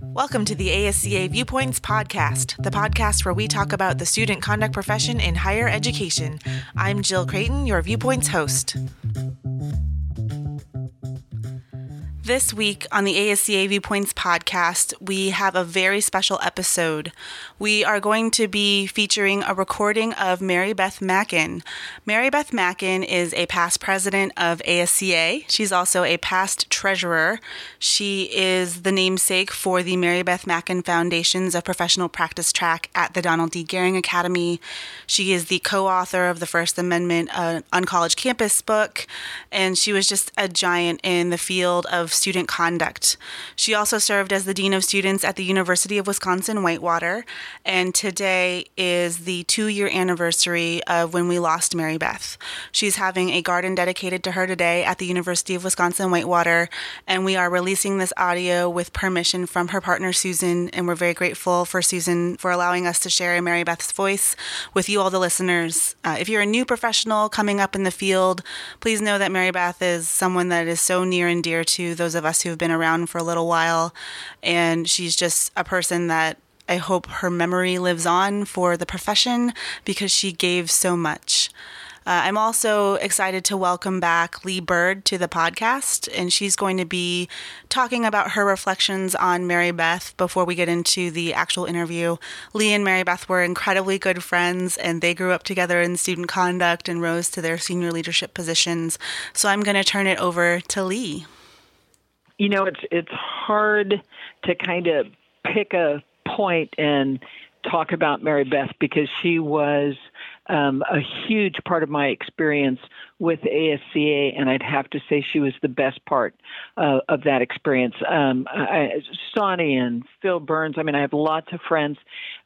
Welcome to the ASCA Viewpoints Podcast, the podcast where we talk about the student conduct profession in higher education. I'm Jill Creighton, your Viewpoints host. This week on the ASCA Viewpoints podcast, we have a very special episode. We are going to be featuring a recording of Mary Beth Mackin. Mary Beth Mackin is a past president of ASCA. She's also a past treasurer. She is the namesake for the Mary Beth Mackin Foundations of Professional Practice track at the Donald D. Gehring Academy. She is the co author of the First Amendment uh, on College Campus book, and she was just a giant in the field of student conduct. She also served as the Dean of Students at the University of Wisconsin Whitewater, and today is the two year anniversary of when we lost Mary Beth. She's having a garden dedicated to her today at the University of Wisconsin Whitewater, and we are releasing this audio with permission from her partner Susan, and we're very grateful for Susan for allowing us to share Mary Beth's voice with you, all the listeners. Uh, if you're a new professional coming up in the field, please know that Mary Beth is someone that is so near and dear to those of us who have been around for a little while. And she's just a person that I hope her memory lives on for the profession because she gave so much. Uh, I'm also excited to welcome back Lee Bird to the podcast, and she's going to be talking about her reflections on Mary Beth before we get into the actual interview. Lee and Mary Beth were incredibly good friends, and they grew up together in student conduct and rose to their senior leadership positions. So I'm going to turn it over to Lee you know, it's it's hard to kind of pick a point and talk about Mary Beth because she was um, a huge part of my experience with ASCA, and I'd have to say she was the best part uh, of that experience. Um, Sonny and Phil Burns, I mean, I have lots of friends.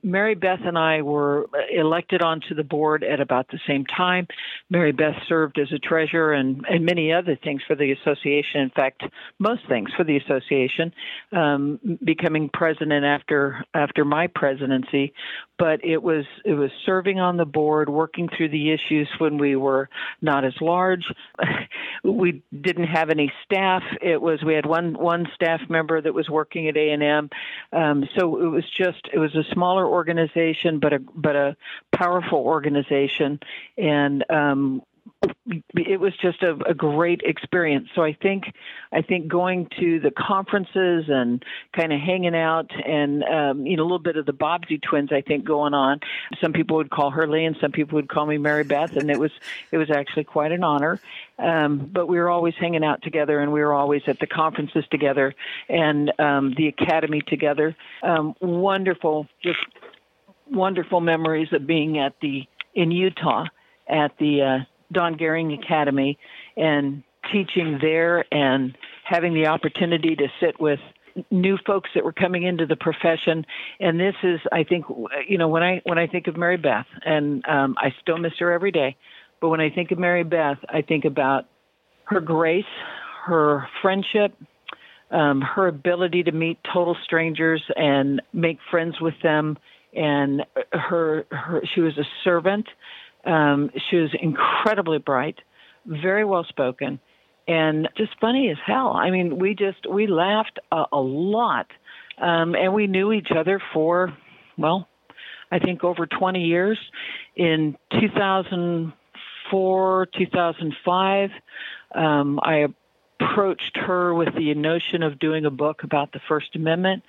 Mary Beth and I were elected onto the board at about the same time. Mary Beth served as a treasurer and, and many other things for the association. In fact, most things for the association, um, becoming president after after my presidency. But it was it was serving on the board, working through the issues when we were not as large. we didn't have any staff. It was we had one one staff member that was working at A and M. Um, so it was just it was a smaller organization, but a but a powerful organization, and um, it was just a, a, great experience. So I think I think going to the conferences and kind of hanging out and um, you know a little bit of the Bobbsey twins I think going on. Some people would call her Lee and some people would call me Mary Beth, and it was it was actually quite an honor. Um, but we were always hanging out together, and we were always at the conferences together and um, the academy together. Um, wonderful, just wonderful memories of being at the in Utah at the uh, Don Gehring Academy and teaching there and having the opportunity to sit with new folks that were coming into the profession. And this is i think you know when i when i think of mary beth and um, i still miss her every day but when i think of mary beth i think about her grace her friendship um, her ability to meet total strangers and make friends with them and her, her she was a servant um, she was incredibly bright, very well spoken, and just funny as hell. I mean, we just we laughed a, a lot, um, and we knew each other for well, I think over 20 years. In 2004, 2005, um, I approached her with the notion of doing a book about the First Amendment,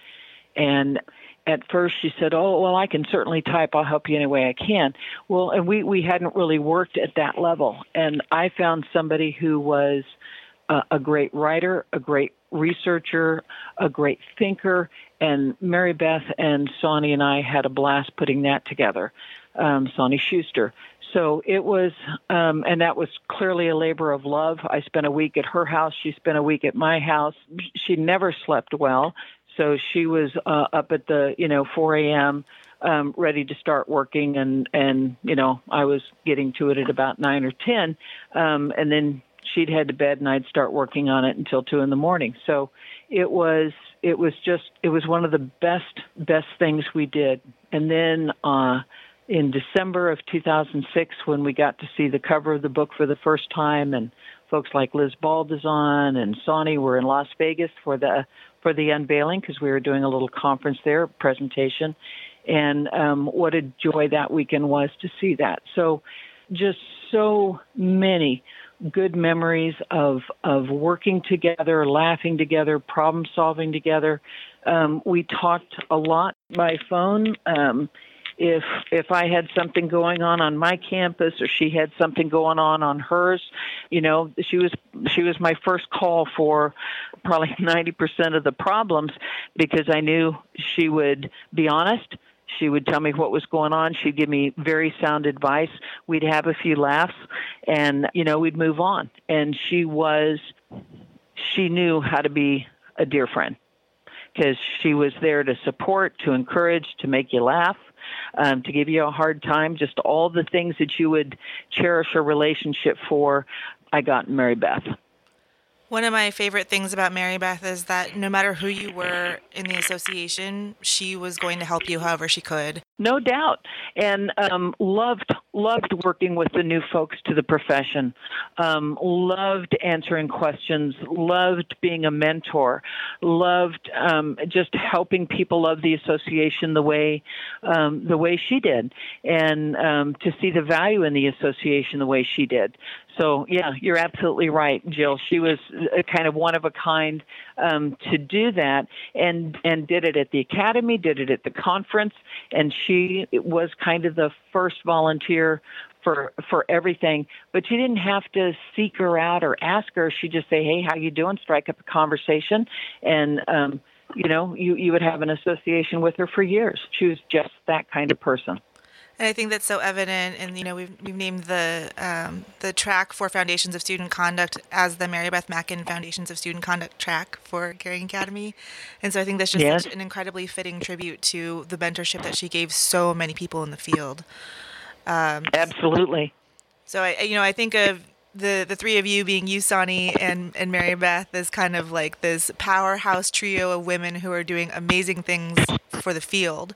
and at first she said, "Oh, well, I can certainly type. I'll help you any way I can." Well, and we we hadn't really worked at that level, and I found somebody who was a, a great writer, a great researcher, a great thinker, and Mary Beth and Sonny and I had a blast putting that together. Um, Sonny Schuster. So it was, um, and that was clearly a labor of love. I spent a week at her house. She spent a week at my house. She never slept well. So she was uh, up at the you know 4 a.m. Um, ready to start working, and and you know I was getting to it at about nine or ten, um, and then she'd head to bed, and I'd start working on it until two in the morning. So it was it was just it was one of the best best things we did. And then uh, in December of 2006, when we got to see the cover of the book for the first time, and folks like Liz Baldizan and Sonny were in Las Vegas for the for the unveiling because we were doing a little conference there, presentation, and um, what a joy that weekend was to see that. So, just so many good memories of of working together, laughing together, problem solving together. Um, we talked a lot by phone. Um, if if I had something going on on my campus or she had something going on on hers, you know, she was she was my first call for probably 90% of the problems because I knew she would be honest. She would tell me what was going on. She'd give me very sound advice. We'd have a few laughs and you know, we'd move on. And she was she knew how to be a dear friend because she was there to support, to encourage, to make you laugh um, to give you a hard time, just all the things that you would cherish a relationship for. I got Mary Beth. One of my favorite things about Mary Beth is that no matter who you were in the association, she was going to help you however she could. No doubt, and um, loved loved working with the new folks to the profession. Um, loved answering questions. Loved being a mentor. Loved um, just helping people love the association the way um, the way she did, and um, to see the value in the association the way she did. So yeah, you're absolutely right, Jill. She was a kind of one of a kind um, to do that, and and did it at the academy, did it at the conference, and she was kind of the first volunteer for for everything. But you didn't have to seek her out or ask her. She'd just say, "Hey, how you doing?" Strike up a conversation, and um, you know, you you would have an association with her for years. She was just that kind of person. And I think that's so evident, and you know, we've we've named the um, the track for Foundations of Student Conduct as the Mary Beth Mackin Foundations of Student Conduct track for Gehring Academy, and so I think that's just yes. an incredibly fitting tribute to the mentorship that she gave so many people in the field. Um, Absolutely. So I, you know, I think of the the three of you being you, Sonny, and and Mary Beth is kind of like this powerhouse trio of women who are doing amazing things for the field.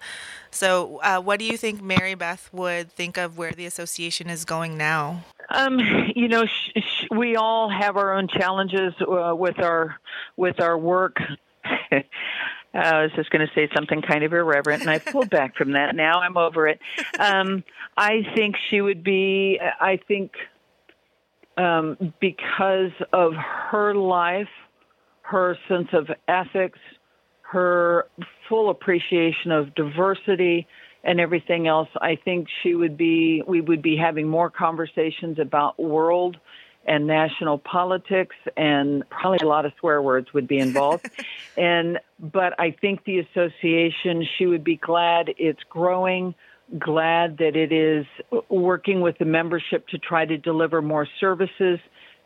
So, uh, what do you think Mary Beth would think of where the association is going now? Um, you know, sh- sh- we all have our own challenges uh, with our with our work. I was just going to say something kind of irreverent, and I pulled back from that. Now I'm over it. Um, I think she would be. I think um, because of her life, her sense of ethics, her full appreciation of diversity and everything else, I think she would be, we would be having more conversations about world and national politics and probably a lot of swear words would be involved. and, but I think the association, she would be glad it's growing, glad that it is working with the membership to try to deliver more services,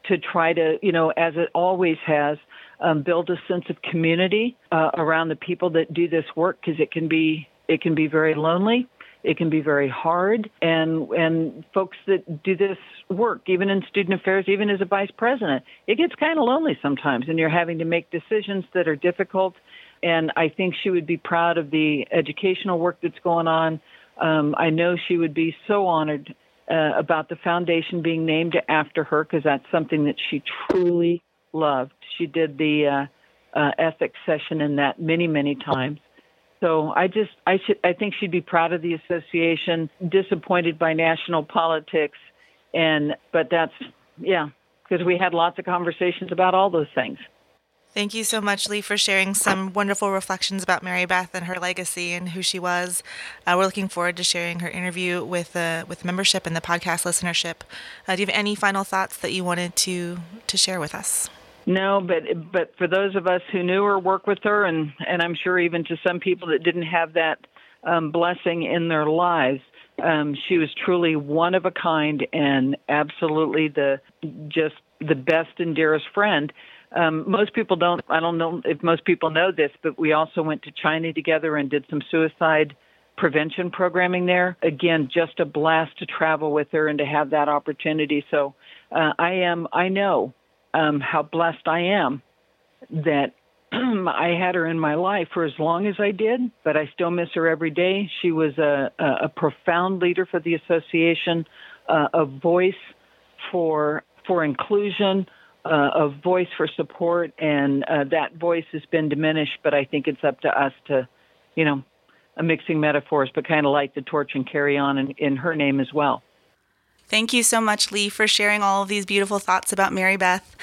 to try to, you know, as it always has, um, build a sense of community uh, around the people that do this work because it can be it can be very lonely it can be very hard and and folks that do this work even in student affairs even as a vice president it gets kind of lonely sometimes and you're having to make decisions that are difficult and i think she would be proud of the educational work that's going on um, i know she would be so honored uh, about the foundation being named after her because that's something that she truly loved. She did the uh, uh, ethics session in that many, many times. So I just, I should, I think she'd be proud of the association. Disappointed by national politics, and but that's yeah, because we had lots of conversations about all those things. Thank you so much, Lee, for sharing some wonderful reflections about Mary Beth and her legacy and who she was. Uh, we're looking forward to sharing her interview with uh, with membership and the podcast listenership. Uh, do you have any final thoughts that you wanted to to share with us? No, but but for those of us who knew her, work with her, and and I'm sure even to some people that didn't have that um, blessing in their lives, um, she was truly one of a kind and absolutely the just the best and dearest friend. Um, most people don't. I don't know if most people know this, but we also went to China together and did some suicide prevention programming there. Again, just a blast to travel with her and to have that opportunity. So uh, I am. I know um, how blessed I am that I had her in my life for as long as I did, but I still miss her every day. She was a, a, a profound leader for the association, uh, a voice for for inclusion, uh, a voice for support, and uh, that voice has been diminished. But I think it's up to us to, you know, I'm mixing metaphors, but kind of light the torch and carry on in, in her name as well. Thank you so much, Lee, for sharing all of these beautiful thoughts about Mary Beth.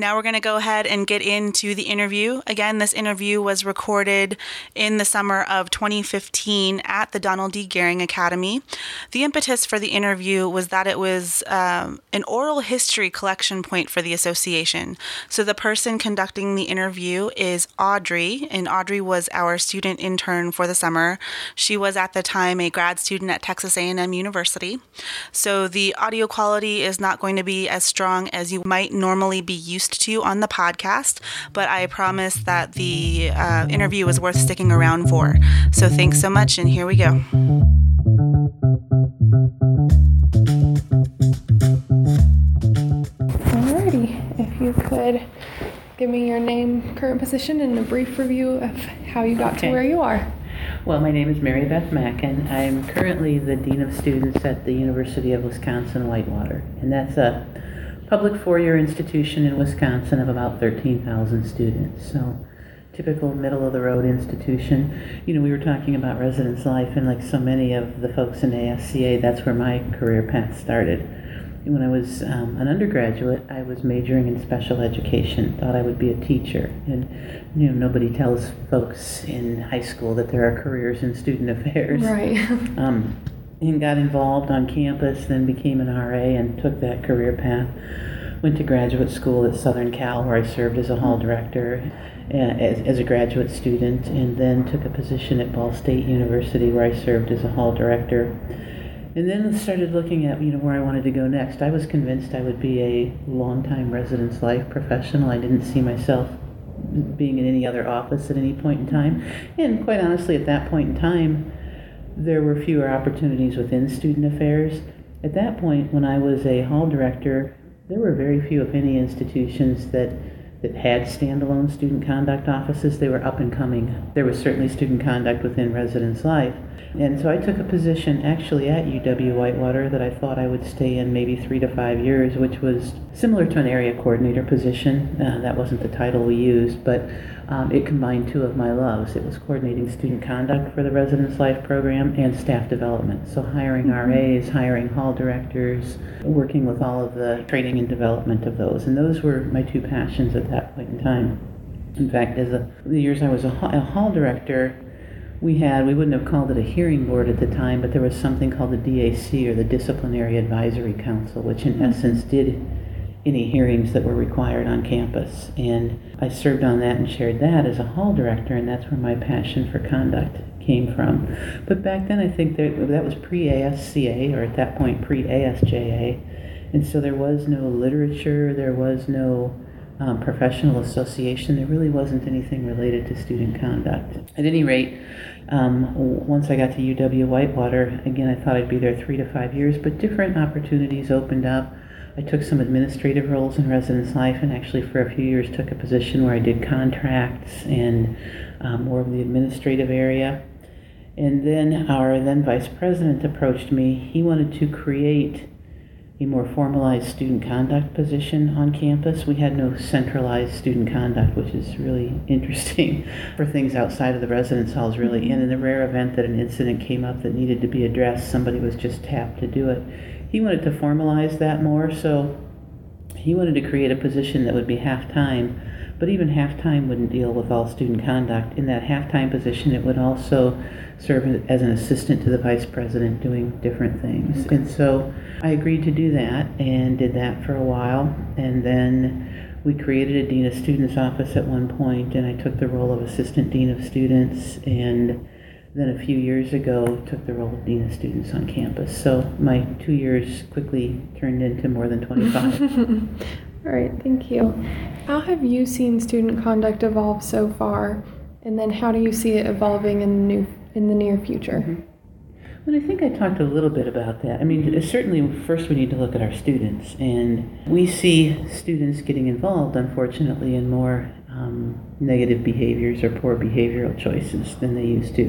Now we're going to go ahead and get into the interview. Again, this interview was recorded in the summer of 2015 at the Donald D. Gehring Academy. The impetus for the interview was that it was um, an oral history collection point for the association. So the person conducting the interview is Audrey, and Audrey was our student intern for the summer. She was at the time a grad student at Texas A&M University. So the audio quality is not going to be as strong as you might normally be used to you on the podcast, but I promise that the uh, interview was worth sticking around for. So thanks so much, and here we go. Alrighty, if you could give me your name, current position, and a brief review of how you got Okay. to where you are. Well, my name is Mary Beth Mackin. I'm currently the Dean of Students at the University of Wisconsin Whitewater. And that's a public four-year institution in Wisconsin of about 13,000 students. So typical middle-of-the-road institution. You know, we were talking about residence life, and like so many of the folks in ASCA, that's where my career path started. When I was um, an undergraduate, I was majoring in special education. Thought I would be a teacher, and you know nobody tells folks in high school that there are careers in student affairs. Right. Um, and got involved on campus, then became an RA and took that career path. Went to graduate school at Southern Cal, where I served as a hall director as, as a graduate student, and then took a position at Ball State University, where I served as a hall director and then started looking at you know where I wanted to go next. I was convinced I would be a longtime residence life professional. I didn't see myself being in any other office at any point in time. And quite honestly, at that point in time, there were fewer opportunities within student affairs. At that point, when I was a hall director, there were very few, if any, institutions that that had standalone student conduct offices. They were up and coming. There was certainly student conduct within residence life. And so I took a position actually at UW Whitewater that I thought I would stay in maybe three to five years, which was similar to an area coordinator position. Uh, that wasn't the title we used, but um, it combined two of my loves. It was coordinating student conduct for the residence life program and staff development. So hiring RAs, hiring hall directors, working with all of the training and development of those. And those were my two passions at that point in time. In fact, as a, the years I was a, ha- a hall director, we had, we wouldn't have called it a hearing board at the time, but there was something called the DAC or the Disciplinary Advisory Council, which in essence did any hearings that were required on campus. And I served on that and chaired that as a hall director, and that's where my passion for conduct came from. But back then, I think that, that was pre ASCA, or at that point pre ASJA. And so there was no literature, there was no um, professional association. There really wasn't anything related to student conduct. At any rate, um, once I got to UW Whitewater, again, I thought I'd be there three to five years, but different opportunities opened up. I took some administrative roles in residence life and actually for a few years took a position where I did contracts and um, more of the administrative area. And then our then vice president approached me. He wanted to create a more formalized student conduct position on campus. We had no centralized student conduct, which is really interesting for things outside of the residence halls, really. And in the rare event that an incident came up that needed to be addressed, somebody was just tapped to do it. He wanted to formalize that more, so he wanted to create a position that would be half time. But even half time wouldn't deal with all student conduct. In that half time position, it would also serve as an assistant to the vice president doing different things. And so I agreed to do that and did that for a while. And then we created a dean of students office at one point, and I took the role of assistant dean of students. And then a few years ago, took the role of dean of students on campus. So my two years quickly turned into more than 25. All right, thank you. How have you seen student conduct evolve so far? And then how do you see it evolving in the new in the near future? Mm-hmm. Well, I think I talked a little bit about that. I mean, certainly, first we need to look at our students, and we see students getting involved, unfortunately, in more um, negative behaviors or poor behavioral choices than they used to.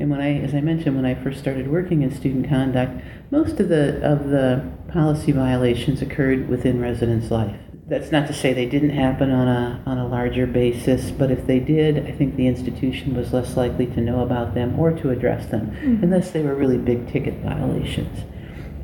And when I, as I mentioned, when I first started working in student conduct, most of the of the policy violations occurred within residence life. that's not to say they didn't happen on a, on a larger basis, but if they did, I think the institution was less likely to know about them or to address them, mm-hmm. unless they were really big ticket violations.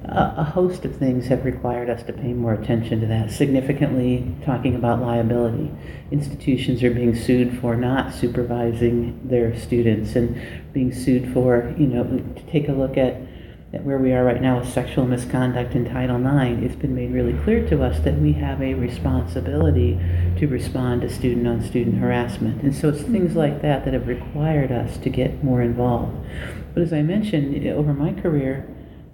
A, a host of things have required us to pay more attention to that. Significantly, talking about liability, institutions are being sued for not supervising their students and being sued for, you know, to take a look at that where we are right now with sexual misconduct in Title IX, it's been made really clear to us that we have a responsibility to respond to student on student harassment. And so it's things mm-hmm. like that that have required us to get more involved. But as I mentioned, over my career,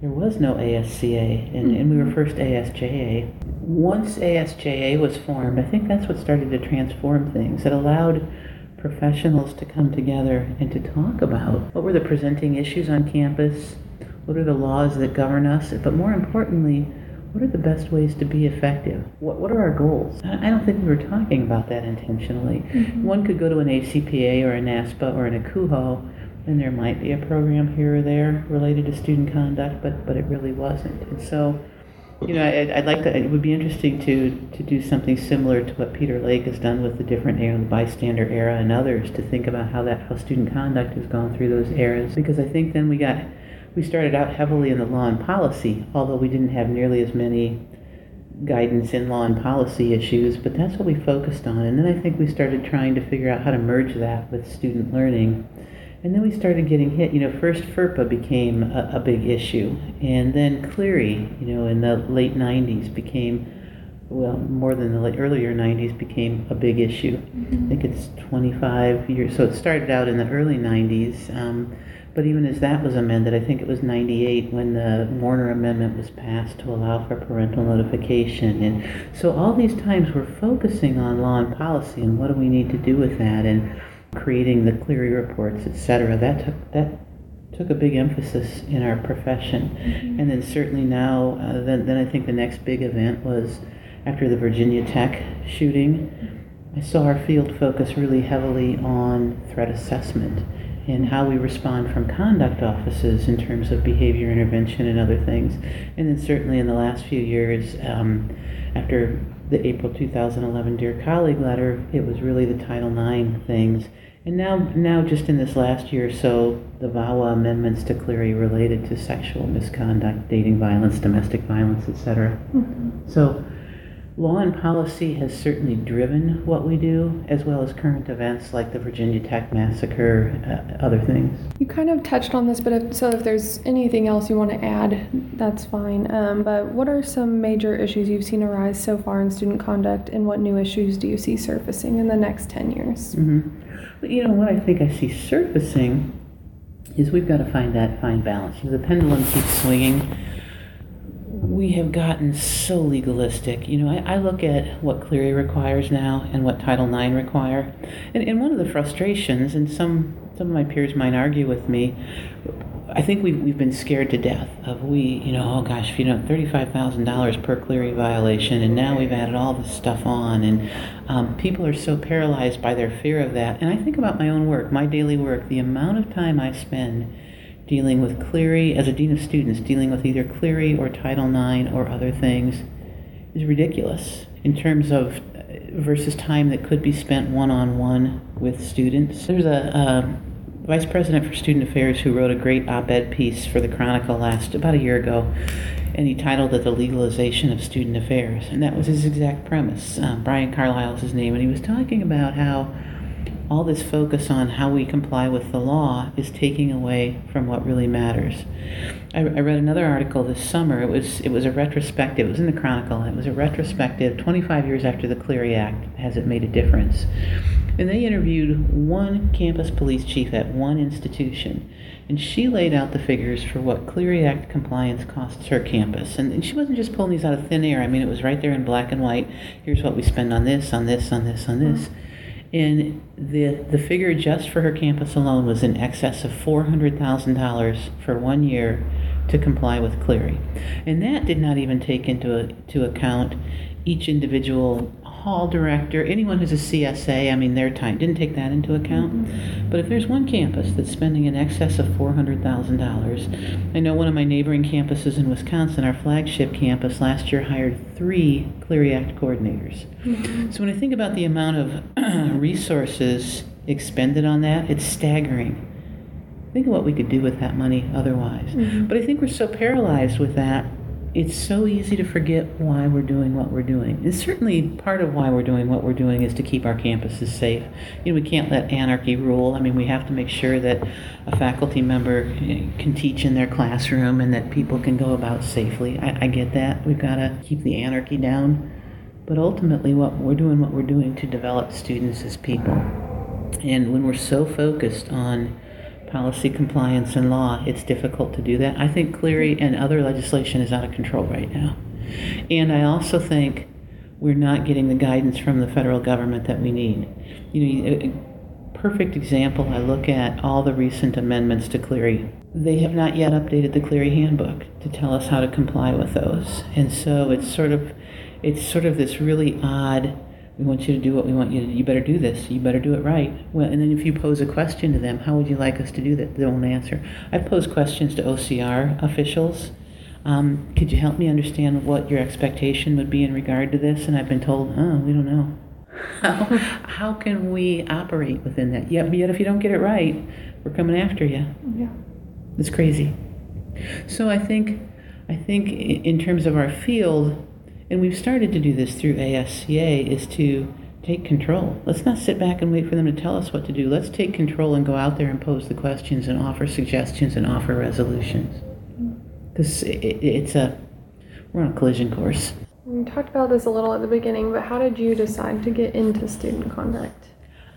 there was no ASCA, and, and we were first ASJA. Once ASJA was formed, I think that's what started to transform things. It allowed professionals to come together and to talk about what were the presenting issues on campus, what are the laws that govern us? But more importantly, what are the best ways to be effective? What, what are our goals? I don't think we were talking about that intentionally. Mm-hmm. One could go to an ACPA or a NASPA or an ACUHO, and there might be a program here or there related to student conduct, but, but it really wasn't. And so, you know, I'd, I'd, like to, it would be interesting to, to do something similar to what Peter Lake has done with the different, era, the bystander era and others to think about how that, how student conduct has gone through those eras. Because I think then we got, we started out heavily in the law and policy, although we didn't have nearly as many guidance in law and policy issues, but that's what we focused on. And then I think we started trying to figure out how to merge that with student learning. And then we started getting hit. You know, first FERPA became a, a big issue, and then Clery, you know, in the late 90s became, well, more than the late, earlier 90s became a big issue. Mm-hmm. I think it's 25 years. So it started out in the early 90s. Um, but even as that was amended, I think it was 98 when the Warner Amendment was passed to allow for parental notification. And so all these times we're focusing on law and policy and what do we need to do with that and creating the Clery reports, et cetera. That took, that took a big emphasis in our profession. Mm-hmm. And then certainly now, uh, then, then I think the next big event was after the Virginia Tech shooting. I saw our field focus really heavily on threat assessment and how we respond from conduct offices in terms of behavior intervention and other things. And then certainly in the last few years, um, after the April 2011 Dear Colleague letter, it was really the Title IX things. And now, now just in this last year or so, the VAWA amendments to Clery related to sexual misconduct, dating violence, domestic violence, etc. Mm-hmm. So Law and policy has certainly driven what we do, as well as current events like the Virginia Tech massacre, uh, other things. You kind of touched on this, but if, so if there's anything else you want to add, that's fine. Um, but what are some major issues you've seen arise so far in student conduct, and what new issues do you see surfacing in the next 10 years? Mm-hmm. You know, what I think I see surfacing is we've got to find that fine balance. The pendulum keeps swinging we have gotten so legalistic. You know, I, I, look at what Clery requires now and what Title IX require, and, and one of the frustrations, and some some of my peers might argue with me, I think we've, we've been scared to death of we, you know, oh gosh, you know, $35,000 per Clery violation, and now we've added all this stuff on, and um, people are so paralyzed by their fear of that. And I think about my own work, my daily work, the amount of time I spend dealing with Clery, as a dean of students, dealing with either Clery or Title IX or other things is ridiculous in terms of uh, versus time that could be spent one on one with students. There's a, a vice president for student affairs who wrote a great op ed piece for the Chronicle last about a year ago, and he titled it The Legalization of Student Affairs. And that was his exact premise. Um, Brian Carlisle is his name, and he was talking about how all this focus on how we comply with the law is taking away from what really matters. I, I, read another article this summer. It was it was a retrospective. It was in the Chronicle. It was a retrospective. 25 years after the Clery Act, has it made a difference? And they interviewed one campus police chief at one institution, and she laid out the figures for what Clery Act compliance costs her campus. And, and she wasn't just pulling these out of thin air. I mean, it was right there in black and white. Here's what we spend on this, on this, on this, on this. Mm-hmm and the the figure just for her campus alone was in excess of four hundred thousand dollars for one year to comply with Clery, and that did not even take into a, to account each individual hall director, anyone who's a CSA, I mean, their time didn't take that into account. Mm-hmm. But if there's one campus that's spending in excess of $400,000, I know one of my neighboring campuses in Wisconsin, our flagship campus, last year hired three Clery Act coordinators. Mm-hmm. So when I think about the amount of resources expended on that, it's staggering. Think of what we could do with that money otherwise. Mm-hmm. But I think we're so paralyzed with that it's so easy to forget why we're doing what we're doing. And certainly part of why we're doing what we're doing is to keep our campuses safe. You know, we can't let anarchy rule. I mean, we have to make sure that a faculty member eh, can teach in their classroom and that people can go about safely. I, I get that. We've got to keep the anarchy down. But ultimately, what we're doing, what we're doing to develop students as people. And when we're so focused on policy compliance and law, it's difficult to do that. I think Clery and other legislation is out of control right now. And I also think we're not getting the guidance from the federal government that we need. You know, a uh, perfect example, I look at all the recent amendments to Clery. They have not yet updated the Clery handbook to tell us how to comply with those. And so it's sort of it's sort of this really odd we want you to do what we want you to do. You better do this. You better do it right. Well, and then if you pose a question to them, how would you like us to do that? They won't answer. I've posed questions to OCR officials. Um, could you help me understand what your expectation would be in regard to this? And I've been told, oh, we don't know. how, how can we operate within that? Yet, yet if you don't get it right, we're coming after you. Yeah. It's crazy. So I think, I think in terms of our field, and we've started to do this through ASCA, is to take control. Let's not sit back and wait for them to tell us what to do. Let's take control and go out there and pose the questions and offer suggestions and offer resolutions. Because it, it's a, we're on a collision course. We talked about this a little at the beginning, but how did you decide to get into student conduct?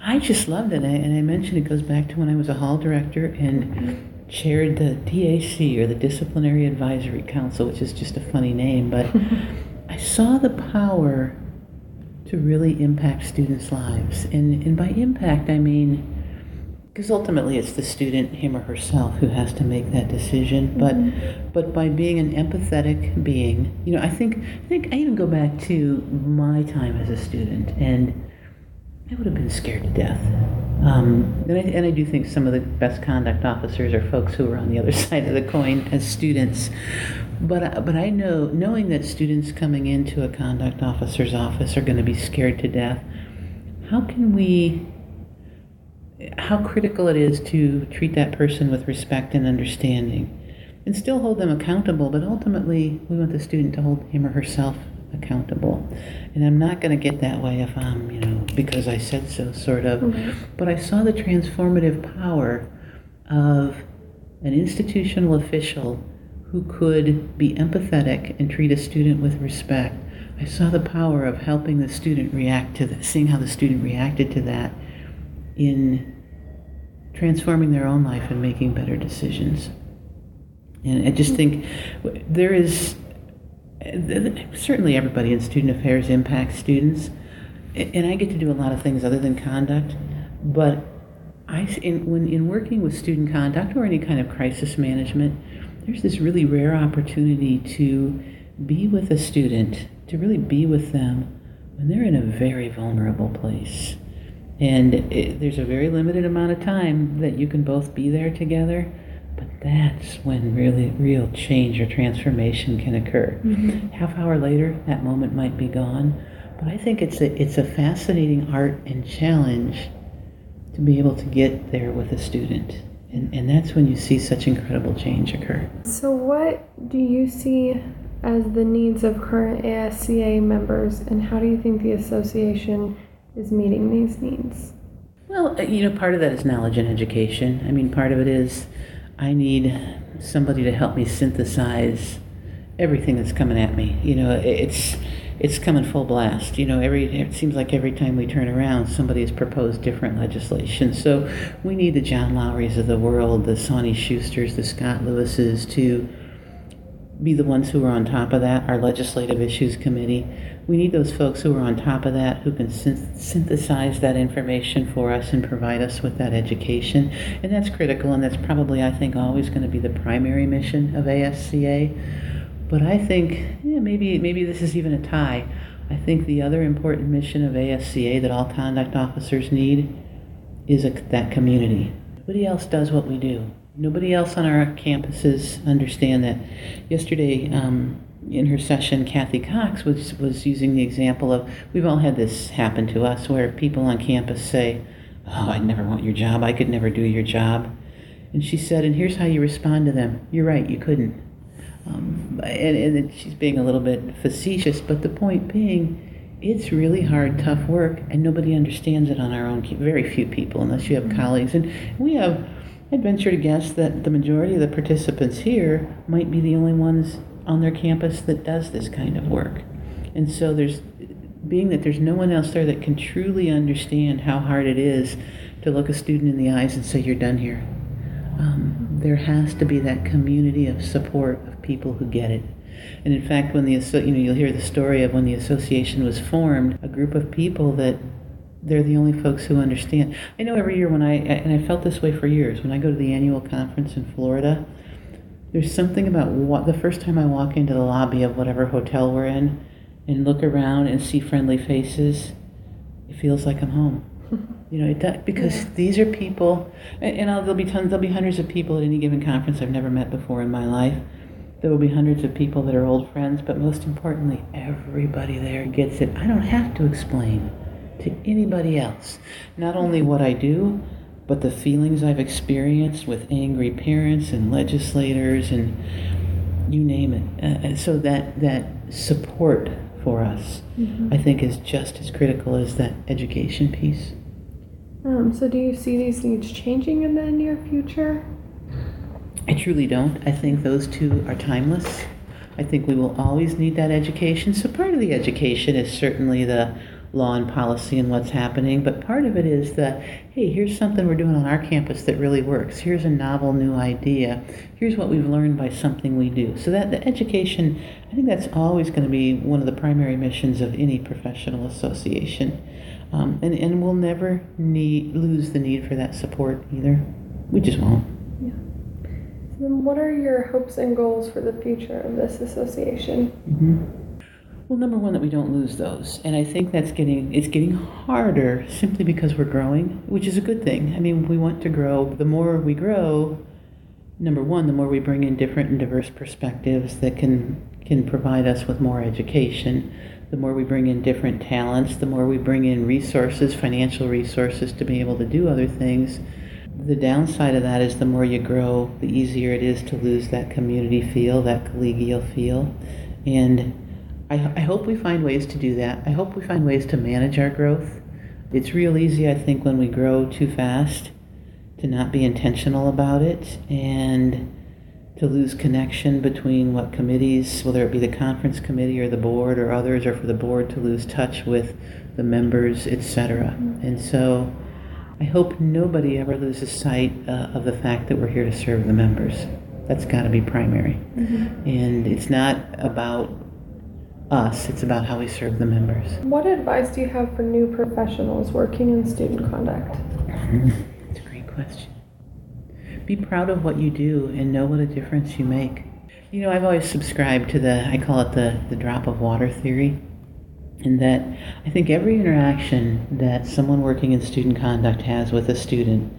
I just loved it. and I mentioned it goes back to when I was a hall director and chaired the DAC, or the Disciplinary Advisory Council, which is just a funny name, but I saw the power to really impact students' lives. And, and by impact, I mean, because ultimately it's the student, him or herself, who has to make that decision. Mm-hmm. But, but by being an empathetic being, you know, I think, I think I even go back to my time as a student, and I would have been scared to death. Um, and, I, and I do think some of the best conduct officers are folks who are on the other side of the coin as students. But but I know knowing that students coming into a conduct officer's office are going to be scared to death. How can we? How critical it is to treat that person with respect and understanding, and still hold them accountable. But ultimately, we want the student to hold him or herself accountable. And I'm not going to get that way if I'm, you know, because I said so, sort of. Mm-hmm. But I saw the transformative power of an institutional official who could be empathetic and treat a student with respect. I saw the power of helping the student react to that, seeing how the student reacted to that in transforming their own life and making better decisions. And I just think there is certainly everybody in student affairs impacts students, and I get to do a lot of things other than conduct, but I, in, when in working with student conduct or any kind of crisis management, there's this really rare opportunity to be with a student, to really be with them when they're in a very vulnerable place. And it, there's a very limited amount of time that you can both be there together, but that's when really real change or transformation can occur. Mm-hmm. Half hour later, that moment might be gone. But I think it's a, it's a fascinating art and challenge to be able to get there with a student. And, and that's when you see such incredible change occur. So, what do you see as the needs of current ASCA members, and how do you think the association is meeting these needs? Well, uh, you know, part of that is knowledge and education. I mean, part of it is I need somebody to help me synthesize everything that's coming at me. You know, it's it's coming full blast. You know, every it seems like every time we turn around, somebody has proposed different legislation. So we need the John Lowerys of the world, the Sonny Schusters, the Scott Lewises to be the ones who are on top of that. Our legislative issues committee. We need those folks who are on top of that, who can synthesize that information for us and provide us with that education. And that's critical, and that's probably, I think, always going to be the primary mission of ASCA but I think yeah, maybe maybe this is even a tie. I think the other important mission of ASCA that all conduct officers need is a, that community. Nobody else does what we do. Nobody else on our campuses understand that. Yesterday, um, in her session, Kathy Cox was, was using the example of we've all had this happen to us where people on campus say, Oh, I'd never want your job. I could never do your job. And she said, And here's how you respond to them. You're right, you couldn't. Um, and, and she's being a little bit facetious, but the point being, it's really hard, tough work, and nobody understands it on our own. Very few people, unless you have mm-hmm. colleagues. And we have, I'd venture to guess that the majority of the participants here might be the only ones on their campus that does this kind of work. And so there's, being that there's no one else there that can truly understand how hard it is to look a student in the eyes and say, You're done here. Um, there has to be that community of support of people who get it. And in fact, when the you know you'll hear the story of when the association was formed, a group of people that they're the only folks who understand. I know every year when I and I felt this way for years when I go to the annual conference in Florida. There's something about what the first time I walk into the lobby of whatever hotel we're in and look around and see friendly faces, it feels like I'm home. You know, because yeah. these are people, and, and there'll be tons, there'll be hundreds of people at any given conference I've never met before in my life. There will be hundreds of people that are old friends, but most importantly, everybody there gets it. I don't have to explain to anybody else not only what I do, but the feelings I've experienced with angry parents and legislators and you name it. Uh, so that that support for us, mm-hmm. I think, is just as critical as that education piece. Um, so, do you see these needs changing in the near future? I truly don't. I think those two are timeless. I think we will always need that education. So, part of the education is certainly the law and policy and what's happening, but part of it is the hey, here's something we're doing on our campus that really works. Here's a novel new idea. Here's what we've learned by something we do. So, that the education, I think that's always going to be one of the primary missions of any professional association. Um, and, and we'll never need lose the need for that support either. We just won't. Yeah. So then, what are your hopes and goals for the future of this association? Mm-hmm. Well, number one, that we don't lose those, and I think that's getting it's getting harder simply because we're growing, which is a good thing. I mean, we want to grow. The more we grow, number one, the more we bring in different and diverse perspectives that can can provide us with more education the more we bring in different talents, the more we bring in resources, financial resources to be able to do other things. The downside of that is the more you grow, the easier it is to lose that community feel, that collegial feel. And I, I hope we find ways to do that. I hope we find ways to manage our growth. It's real easy, I think, when we grow too fast to not be intentional about it. And to lose connection between what committees, whether it be the conference committee or the board or others, or for the board to lose touch with the members, etc. And so I hope nobody ever loses sight uh, of the fact that we're here to serve the members. That's got to be primary. Mm-hmm. And it's not about us, it's about how we serve the members. What advice do you have for new professionals working in student conduct? It's a great question be proud of what you do and know what a difference you make. You know, I've always subscribed to the, I call it the, the drop of water theory, in that I think every interaction that someone working in student conduct has with a student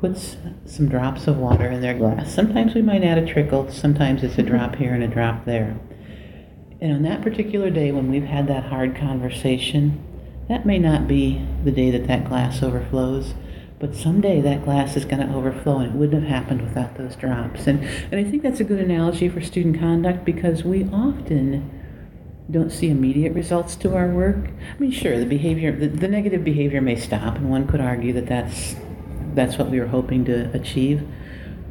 puts some drops of water in their glass. Sometimes we might add a trickle, sometimes it's a drop here and a drop there. And on that particular day when we've had that hard conversation, that may not be the day that that glass overflows, but someday that glass is going to overflow, and it wouldn't have happened without those drops. And, and I think that's a good analogy for student conduct because we often don't see immediate results to our work. I mean, sure, the behavior, the, the negative behavior may stop, and one could argue that that's, that's what we were hoping to achieve.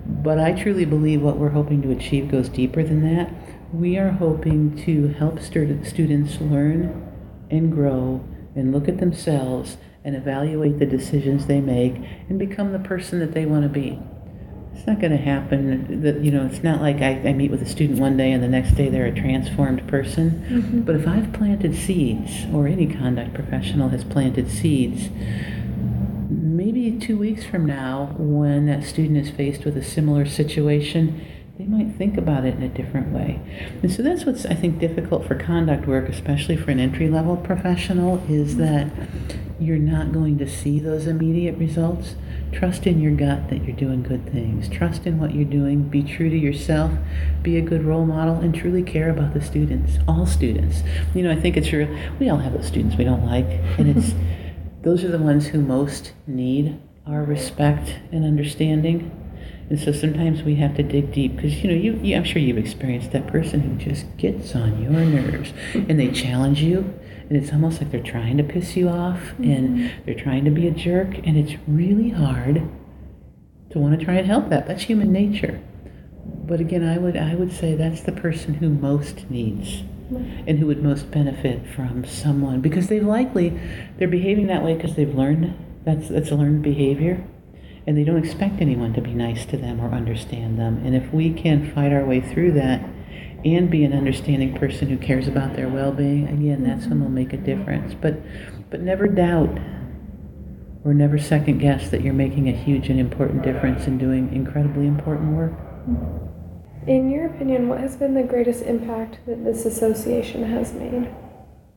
But I truly believe what we're hoping to achieve goes deeper than that. We are hoping to help students learn and grow and look at themselves and evaluate the decisions they make and become the person that they want to be. It's not going to happen that, you know, it's not like I, I, meet with a student one day and the next day they're a transformed person. Mm-hmm. But if I've planted seeds, or any conduct professional has planted seeds, maybe two weeks from now, when that student is faced with a similar situation, they might think about it in a different way. And so that's what's, I think, difficult for conduct work, especially for an entry level professional, is mm-hmm. that you're not going to see those immediate results. Trust in your gut that you're doing good things. Trust in what you're doing. Be true to yourself. Be a good role model and truly care about the students, all students. You know, I think it's real. We all have those students we don't like, and it's those are the ones who most need our respect and understanding. And so sometimes we have to dig deep because you know you, you, I'm sure you've experienced that person who just gets on your nerves and they challenge you and it's almost like they're trying to piss you off mm-hmm. and they're trying to be a jerk and it's really hard to want to try and help that. That's human nature. But again, I would I would say that's the person who most needs and who would most benefit from someone because they've likely they're behaving that way because they've learned that's that's a learned behavior and they don't expect anyone to be nice to them or understand them. And if we can fight our way through that and be an understanding person who cares about their well-being, again, that's when we'll make a difference. But but never doubt or never second guess that you're making a huge and important difference in doing incredibly important work. In your opinion, what has been the greatest impact that this association has made?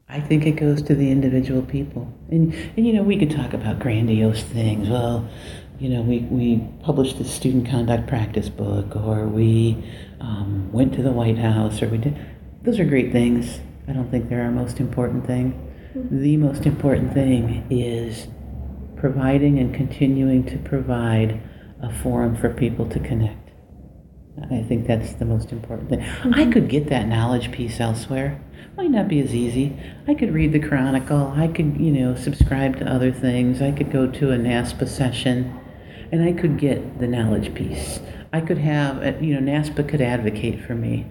I think it goes to the individual people. And, and you know, we could talk about grandiose things. Well, you know, we, we published the student conduct practice book, or we um, went to the White House, or we did. Those are great things. I don't think they're our most important thing. Mm-hmm. The most important thing is providing and continuing to provide a forum for people to connect. I think that's the most important thing. Mm-hmm. I could get that knowledge piece elsewhere. Might not be as easy. I could read the Chronicle. I could, you know, subscribe to other things. I could go to a NASPA session and I could get the knowledge piece. I could have, uh, you know, NASPA could advocate for me.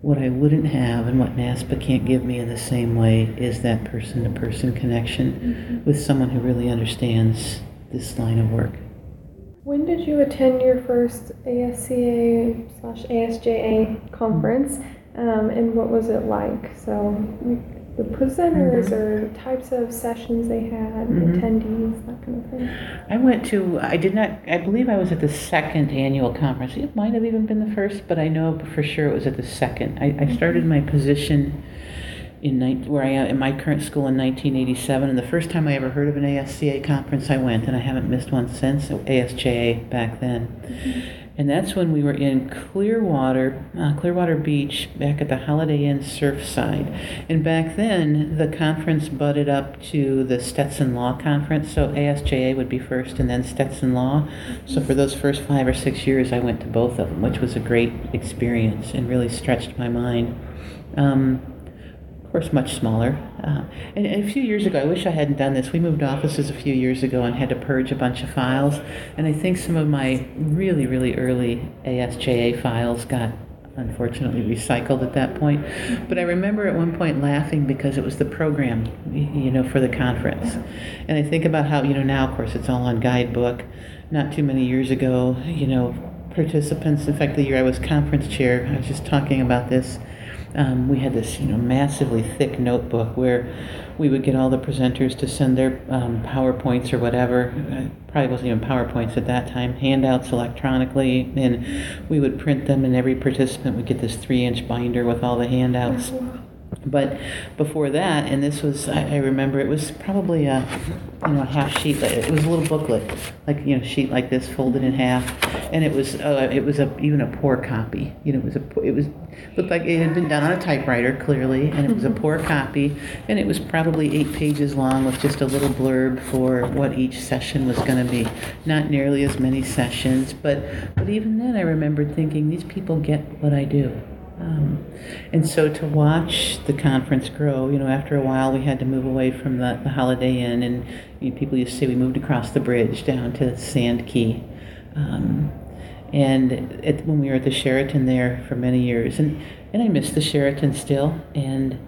What I wouldn't have and what NASPA can't give me in the same way is that person to person connection mm-hmm. with someone who really understands this line of work. When did you attend your first ASCA slash ASJA conference, um, and what was it like? So, the presenters mm-hmm. or types of sessions they had, mm-hmm. attendees, that kind of thing? I went to, I did not, I believe I was at the second annual conference. It might have even been the first, but I know for sure it was at the second. I, I started my position in where I am in my current school in 1987, and the first time I ever heard of an ASCA conference, I went, and I haven't missed one since. ASJA back then. Mm-hmm. And that's when we were in Clearwater, uh, Clearwater Beach, back at the Holiday Inn Surfside. And back then, the conference butted up to the Stetson Law Conference. So ASJA would be first and then Stetson Law. So for those first five or six years, I went to both of them, which was a great experience and really stretched my mind. Um, of course, much smaller. Uh, and, and, a few years ago, I wish I hadn't done this. We moved offices a few years ago and had to purge a bunch of files. And I think some of my really, really early ASJA files got unfortunately recycled at that point. But I remember at one point laughing because it was the program, you know, for the conference. And I think about how, you know, now, of course, it's all on guidebook. Not too many years ago, you know, participants, in fact, the year I was conference chair, I was just talking about this um, we had this you know massively thick notebook where we would get all the presenters to send their um, powerpoints or whatever. Probably wasn't even powerpoints at that time handouts electronically. And we would print them and every participant would get this three inch binder with all the handouts but before that, and this was, I, I, remember it was probably a, you know, a half sheet. It was a little booklet, like you know, sheet like this, folded in half, and it was, uh, it was a even a poor copy. You know, it was a, it was looked like it had been done on a typewriter clearly, and it was a poor copy, and it was probably eight pages long with just a little blurb for what each session was going to be. Not nearly as many sessions, but but even then, I remembered thinking these people get what I do um, and so to watch the conference grow, you know, after a while we had to move away from the, the Holiday Inn, and you know, people used to say we moved across the bridge down to Sand Key. Um, and when we were at the Sheraton there for many years, and, and I miss the Sheraton still. And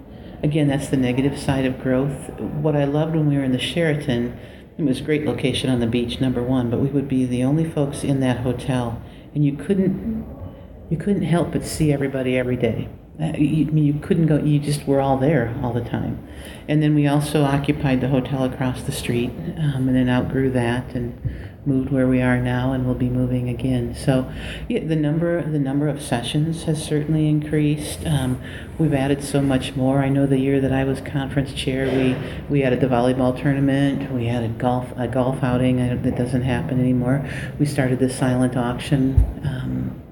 again, that's the negative side of growth. What I loved when we were in the Sheraton, it was a great location on the beach, number one, but we would be the only folks in that hotel, and you couldn't you couldn't help but see everybody every day. Uh, you, you couldn't go, you just were all there all the time. And then we also occupied the hotel across the street um, and then outgrew that. And moved where we are now and we'll be moving again. So, yeah, the number the number of sessions has certainly increased. Um, we've added so much more. I know the year that I was conference chair, we we added the volleyball tournament. We added golf a golf outing that doesn't happen anymore. We started the silent auction. Um,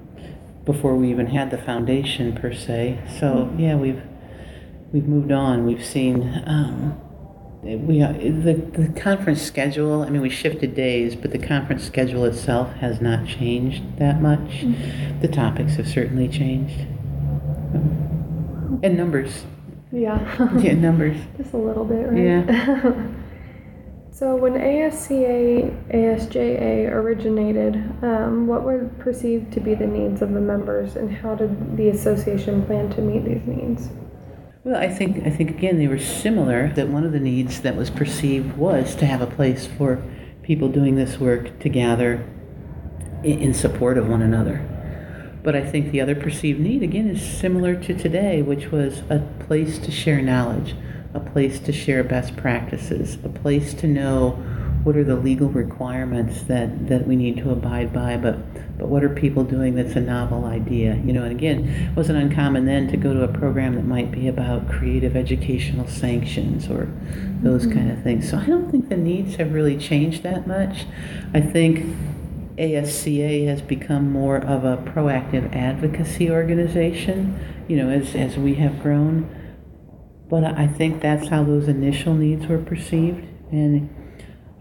before we even had the foundation per se. So yeah, we've we've moved on. We've seen um, we uh, the the conference schedule. I mean, we shifted days, but the conference schedule itself has not changed that much. Mm-hmm. The topics have certainly changed, and numbers. Yeah. yeah, numbers. Just a little bit, right? Yeah. so when ASCA ASJA originated, um, what were perceived to be the needs of the members, and how did the association plan to meet these needs? Well, I think I think again they were similar. That one of the needs that was perceived was to have a place for people doing this work to gather in support of one another. But I think the other perceived need again is similar to today, which was a place to share knowledge, a place to share best practices, a place to know what are the legal requirements that, that we need to abide by, but, but what are people doing that's a novel idea? You know, and again, it wasn't uncommon then to go to a program that might be about creative educational sanctions or those mm-hmm. kind of things. So I don't think the needs have really changed that much. I think ASCA has become more of a proactive advocacy organization, you know, as, as we have grown. But I think that's how those initial needs were perceived. And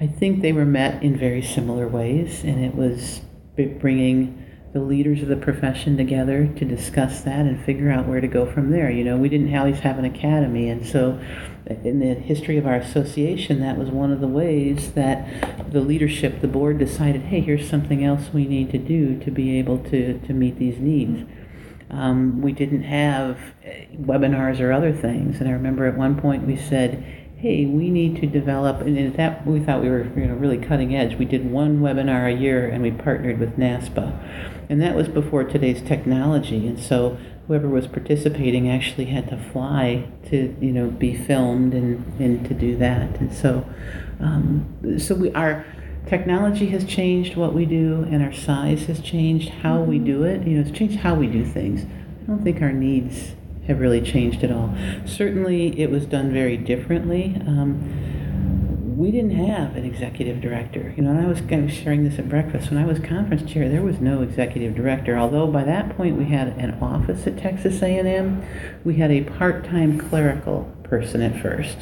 I think they were met in very similar ways, and it was bringing the leaders of the profession together to discuss that and figure out where to go from there. You know, we didn't always have an academy, and so in the history of our association, that was one of the ways that the leadership, the board decided, hey, here's something else we need to do to be able to, to meet these needs. Um, we didn't have eh, webinars or other things, and I remember at one point we said, hey, we need to develop, and at that we thought we were you know, really cutting edge. We did one webinar a year and we partnered with NASPA. And that was before today's technology. And so whoever was participating actually had to fly to, you know, be filmed and, and to do that. And so, um, so we, our technology has changed what we do and our size has changed how we do it. You know, it's changed how we do things. I don't think our needs have really changed at all. Certainly, it was done very differently. Um, we didn't have an executive director. You know, and I was, I was sharing this at breakfast. When I was conference chair, there was no executive director. Although by that point we had an office at Texas A&M, we had a part-time clerical person at first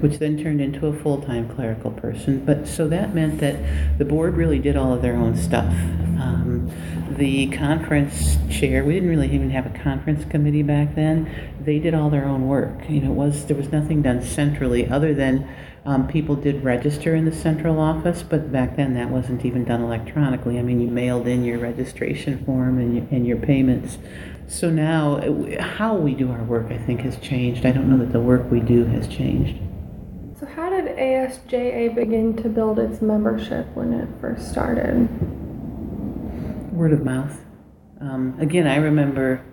which then turned into a full-time clerical person. But so that meant that the board really did all of their own stuff. Um, the conference chair, we didn't really even have a conference committee back then. They did all their own work. You know, was there was nothing done centrally other than um, people did register in the central office, but back then that wasn't even done electronically. I mean, you mailed in your registration form and and your payments. So now, how we do our work, I think, has changed. I don't know that the work we do has changed. How did ASJA begin to build its membership when it first started? word of mouth. Um, again, I remember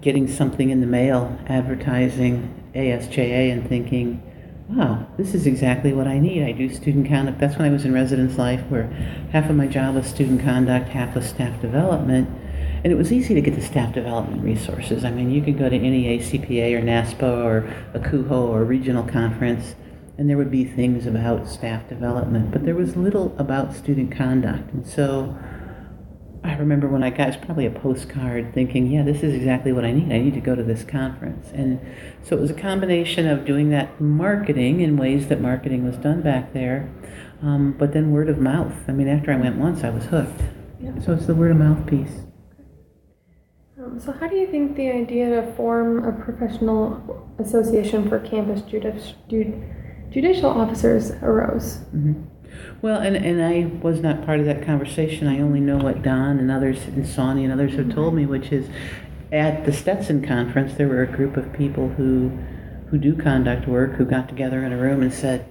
getting something in the mail advertising ASJA and thinking, wow, this is exactly what I need. I do student conduct. That's when I was in residence life, where half of my job was student conduct, half was staff development. And it was easy to get the staff development resources. I mean, you could go to any ACPA or NASPA or ACUHO or a regional conference and there would be things about staff development, but there was little about student conduct. And so I remember when I got, it's probably a postcard thinking, yeah, this is exactly what I need. I need to go to this conference. And so it was a combination of doing that marketing in ways that marketing was done back there, um, but then word of mouth. I mean, after I went once, I was hooked. Yeah. So it's the word of mouth piece. Um, so, how do you think the idea to form a professional association for campus judici- judicial officers arose. Mm-hmm. Well, and, and I was not part of that conversation. I only know what Don and others, and Sonny and others have told me, which is at the Stetson conference, there were a group of people who, who do conduct work who got together in a room and said,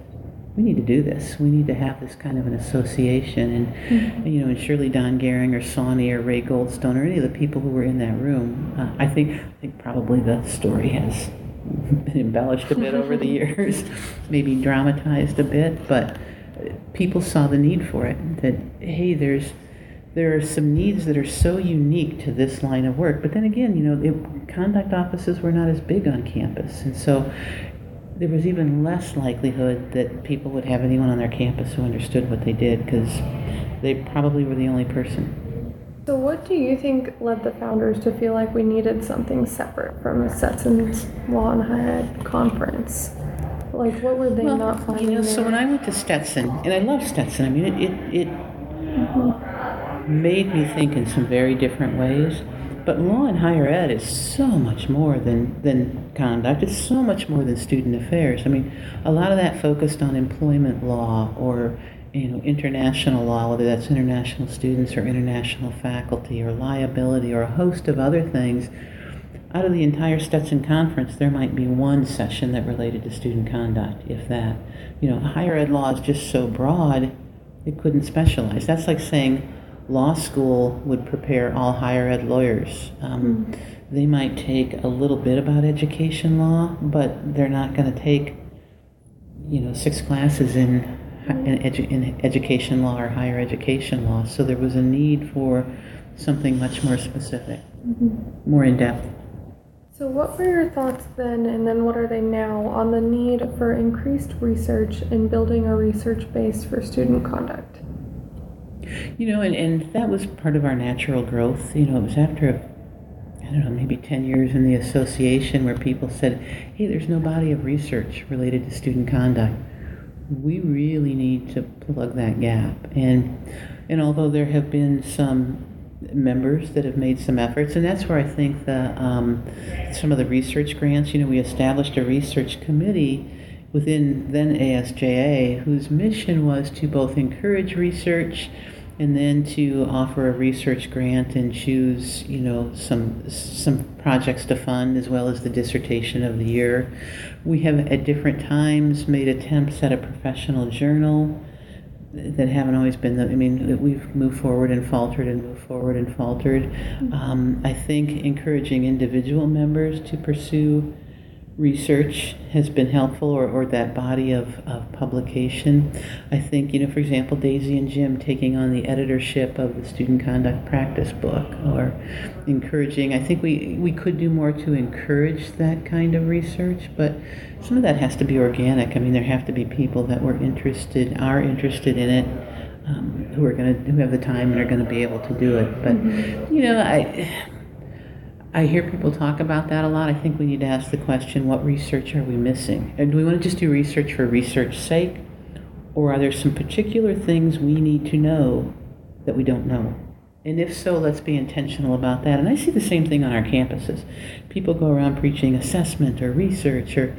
we need to do this. We need to have this kind of an association. And, mm-hmm. you know, and surely Don Gehring or Sonny or Ray Goldstone or any of the people who were in that room, uh, I think I think probably the story has been embellished a bit over the years, maybe dramatized a bit, but people saw the need for it. That hey, there's there are some needs that are so unique to this line of work. But then again, you know, it, conduct offices were not as big on campus, and so there was even less likelihood that people would have anyone on their campus who understood what they did because they probably were the only person. So, what do you think led the founders to feel like we needed something separate from a Stetson's Law and Higher Ed conference? Like, what were they well, not finding? You know, there? so when I went to Stetson, and I love Stetson, I mean, it, it, it mm-hmm. made me think in some very different ways. But law and higher ed is so much more than, than conduct. It's so much more than student affairs. I mean, a lot of that focused on employment law or you know international law, whether that's international students or international faculty or liability or a host of other things. Out of the entire Stetson conference, there might be one session that related to student conduct, if that. You know, higher ed law is just so broad, it couldn't specialize. That's like saying law school would prepare all higher ed lawyers. Um, mm-hmm. They might take a little bit about education law, but they're not going to take, you know, six classes in in, edu- in, education law or higher education law. So there was a need for something much more specific, mm-hmm. more in depth. So, what were your thoughts then, and then what are they now, on the need for increased research in building a research base for student conduct? You know, and, and that was part of our natural growth. You know, it was after, I don't know, maybe 10 years in the association where people said, hey, there's no body of research related to student conduct. We really need to plug that gap. And, and although there have been some members that have made some efforts, and that's where I think the, um, some of the research grants, you know, we established a research committee within then ASJA whose mission was to both encourage research and then to offer a research grant and choose, you know, some some projects to fund as well as the dissertation of the year. We have at different times made attempts at a professional journal that haven't always been the, I mean, we've moved forward and faltered and moved forward and faltered. Mm-hmm. Um, I think encouraging individual members to pursue research has been helpful or, or that body of, of publication. I think, you know, for example, Daisy and Jim taking on the editorship of the student conduct practice book or encouraging, I think we, we could do more to encourage that kind of research, but some of that has to be organic. I mean, there have to be people that were interested, are interested in it. Um, who are going to who have the time and are going to be able to do it but mm-hmm. you know i I hear people talk about that a lot. I think we need to ask the question what research are we missing? And do we want to just do research for research's sake? Or are there some particular things we need to know that we don't know? And if so, let's be intentional about that. And I see the same thing on our campuses. People go around preaching assessment or research or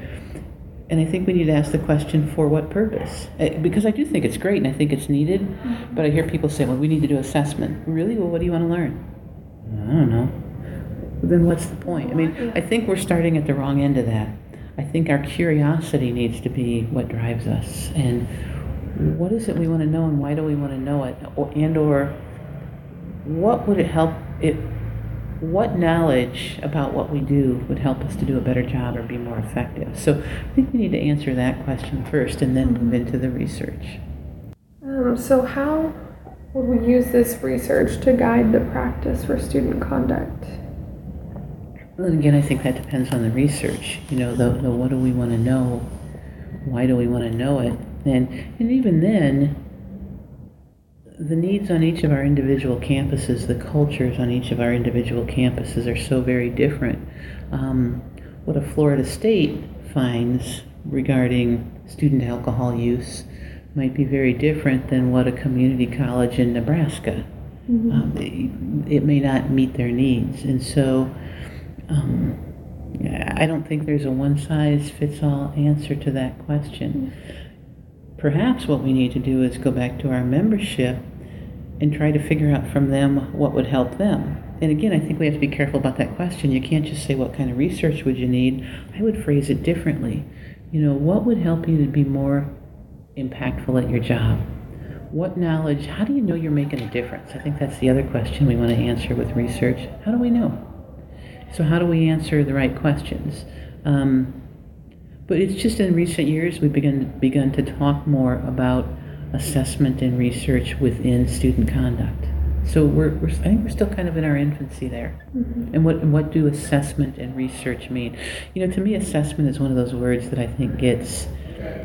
and I think we need to ask the question for what purpose? Eh, because I do think it's great and I think it's needed, but I hear people say, well, we need to do assessment. Really? Well, what do you want to learn? I don't know then what's the point? I mean, I think we're starting at the wrong end of that. I think our curiosity needs to be what drives us. And what is it we want to know and why do we want to know it? And or what would it help it what knowledge about what we do would help us to do a better job or be more effective? So I think we need to answer that question first and then move into the research. Um, so how would we use this research to guide the practice for student conduct? Well, again, I think that depends on the research. You know, the, the what do we want to know? Why do we want to know it? And and even then, the needs on each of our individual campuses, the cultures on each of our individual campuses are so very different. Um, what a Florida State finds regarding student alcohol use might be very different than what a community college in Nebraska. Mm-hmm. Um, it, it, may not meet their needs, and so um, I don't think there's a one size fits all answer to that question. Perhaps what we need to do is go back to our membership and try to figure out from them what would help them. And again, I think we have to be careful about that question. You can't just say, What kind of research would you need? I would phrase it differently. You know, what would help you to be more impactful at your job? What knowledge, how do you know you're making a difference? I think that's the other question we want to answer with research. How do we know? So, how do we answer the right questions? Um, but it's just in recent years we've begun begun to talk more about assessment and research within student conduct. So we're, we're, I think we're still kind of in our infancy there. Mm-hmm. And what what do assessment and research mean? You know, to me, assessment is one of those words that I think gets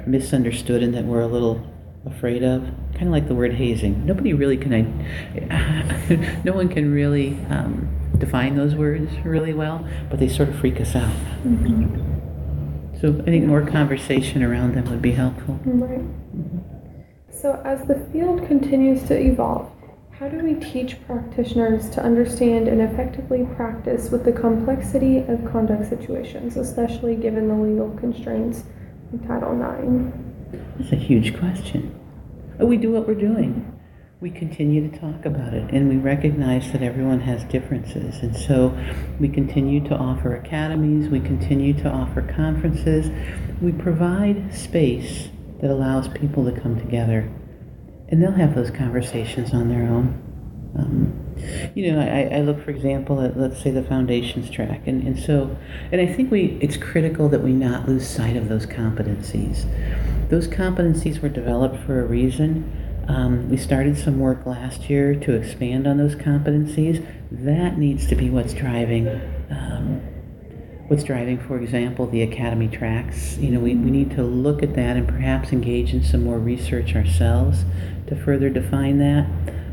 misunderstood and that we're a little afraid of. Kind of like the word hazing. Nobody really can. I, no one can really um, define those words really well, but they sort of freak us out. Mm-hmm. So I think more conversation around them would be helpful. Right. Mm-hmm. So as the field continues to evolve how do we teach practitioners to understand and effectively practice with the complexity of conduct situations, especially given the legal constraints of Title IX? That's a huge question. We do what we're doing. We continue to talk about it and we recognize that everyone has differences. And so we continue to offer academies, we continue to offer conferences, we provide space that allows people to come together and they'll have those conversations on their own. Um, you know, I, I, look, for example, at let's say the foundations track, and, and so, and I think we it's critical that we not lose sight of those competencies. Those competencies were developed for a reason. Um, we started some work last year to expand on those competencies. That needs to be what's driving. Um, what's driving, for example, the academy tracks. You know, we, we need to look at that and perhaps engage in some more research ourselves to further define that.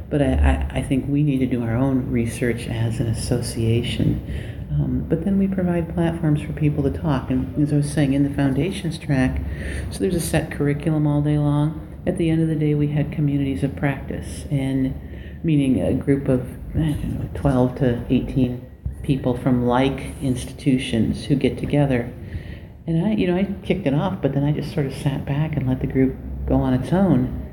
But I, I, I think we need to do our own research as an association. Um, but then we provide platforms for people to talk. And as I was saying, in the foundations track, so there's a set curriculum all day long. At the end of the day, we had communities of practice, and meaning a group of know, 12 to 18 people from like institutions who get together. And I, you know, I kicked it off, but then I just sort of sat back and let the group go on its own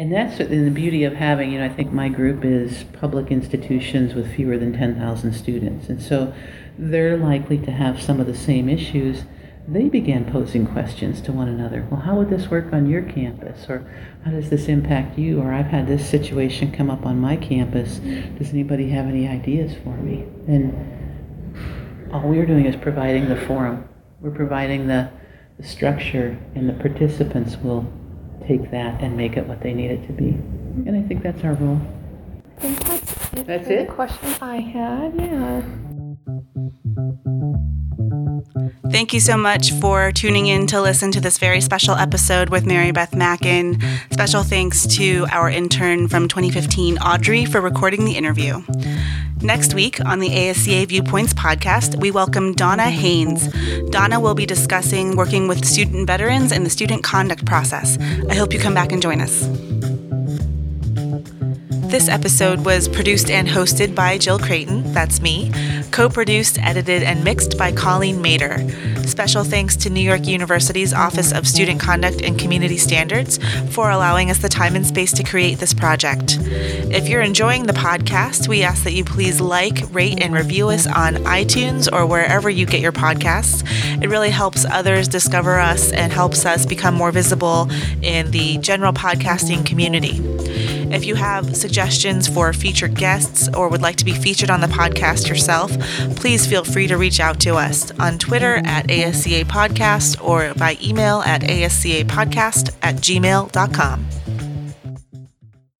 and that's the beauty of having, you know, I think my group is public institutions with fewer than 10,000 students. And so they're likely to have some of the same issues. They began posing questions to one another. Well, how would this work on your campus? Or how does this impact you? Or I've had this situation come up on my campus. Does anybody have any ideas for me? And all we're doing is providing the forum. We're providing the, the structure, and the participants will take that and make it what they need it to be. And I think that's our role. I think that's it. That's it? The question I had, yeah. Thank you so much for tuning in to listen to this very special episode with Mary Beth Mackin. Special thanks to our intern from 2015, Audrey, for recording the interview. Next week on the ASCA Viewpoints podcast, we welcome Donna Haynes. Donna will be discussing working with student veterans in the student conduct process. I hope you come back and join us. This episode was produced and hosted by Jill Creighton, that's me, co produced, edited, and mixed by Colleen Mader. Special thanks to New York University's Office of Student Conduct and Community Standards for allowing us the time and space to create this project. If you're enjoying the podcast, we ask that you please like, rate, and review us on iTunes or wherever you get your podcasts. It really helps others discover us and helps us become more visible in the general podcasting community. If you have suggestions for featured guests or would like to be featured on the podcast yourself, please feel free to reach out to us on Twitter at ASCA Podcast or by email at ascapodcast at gmail.com.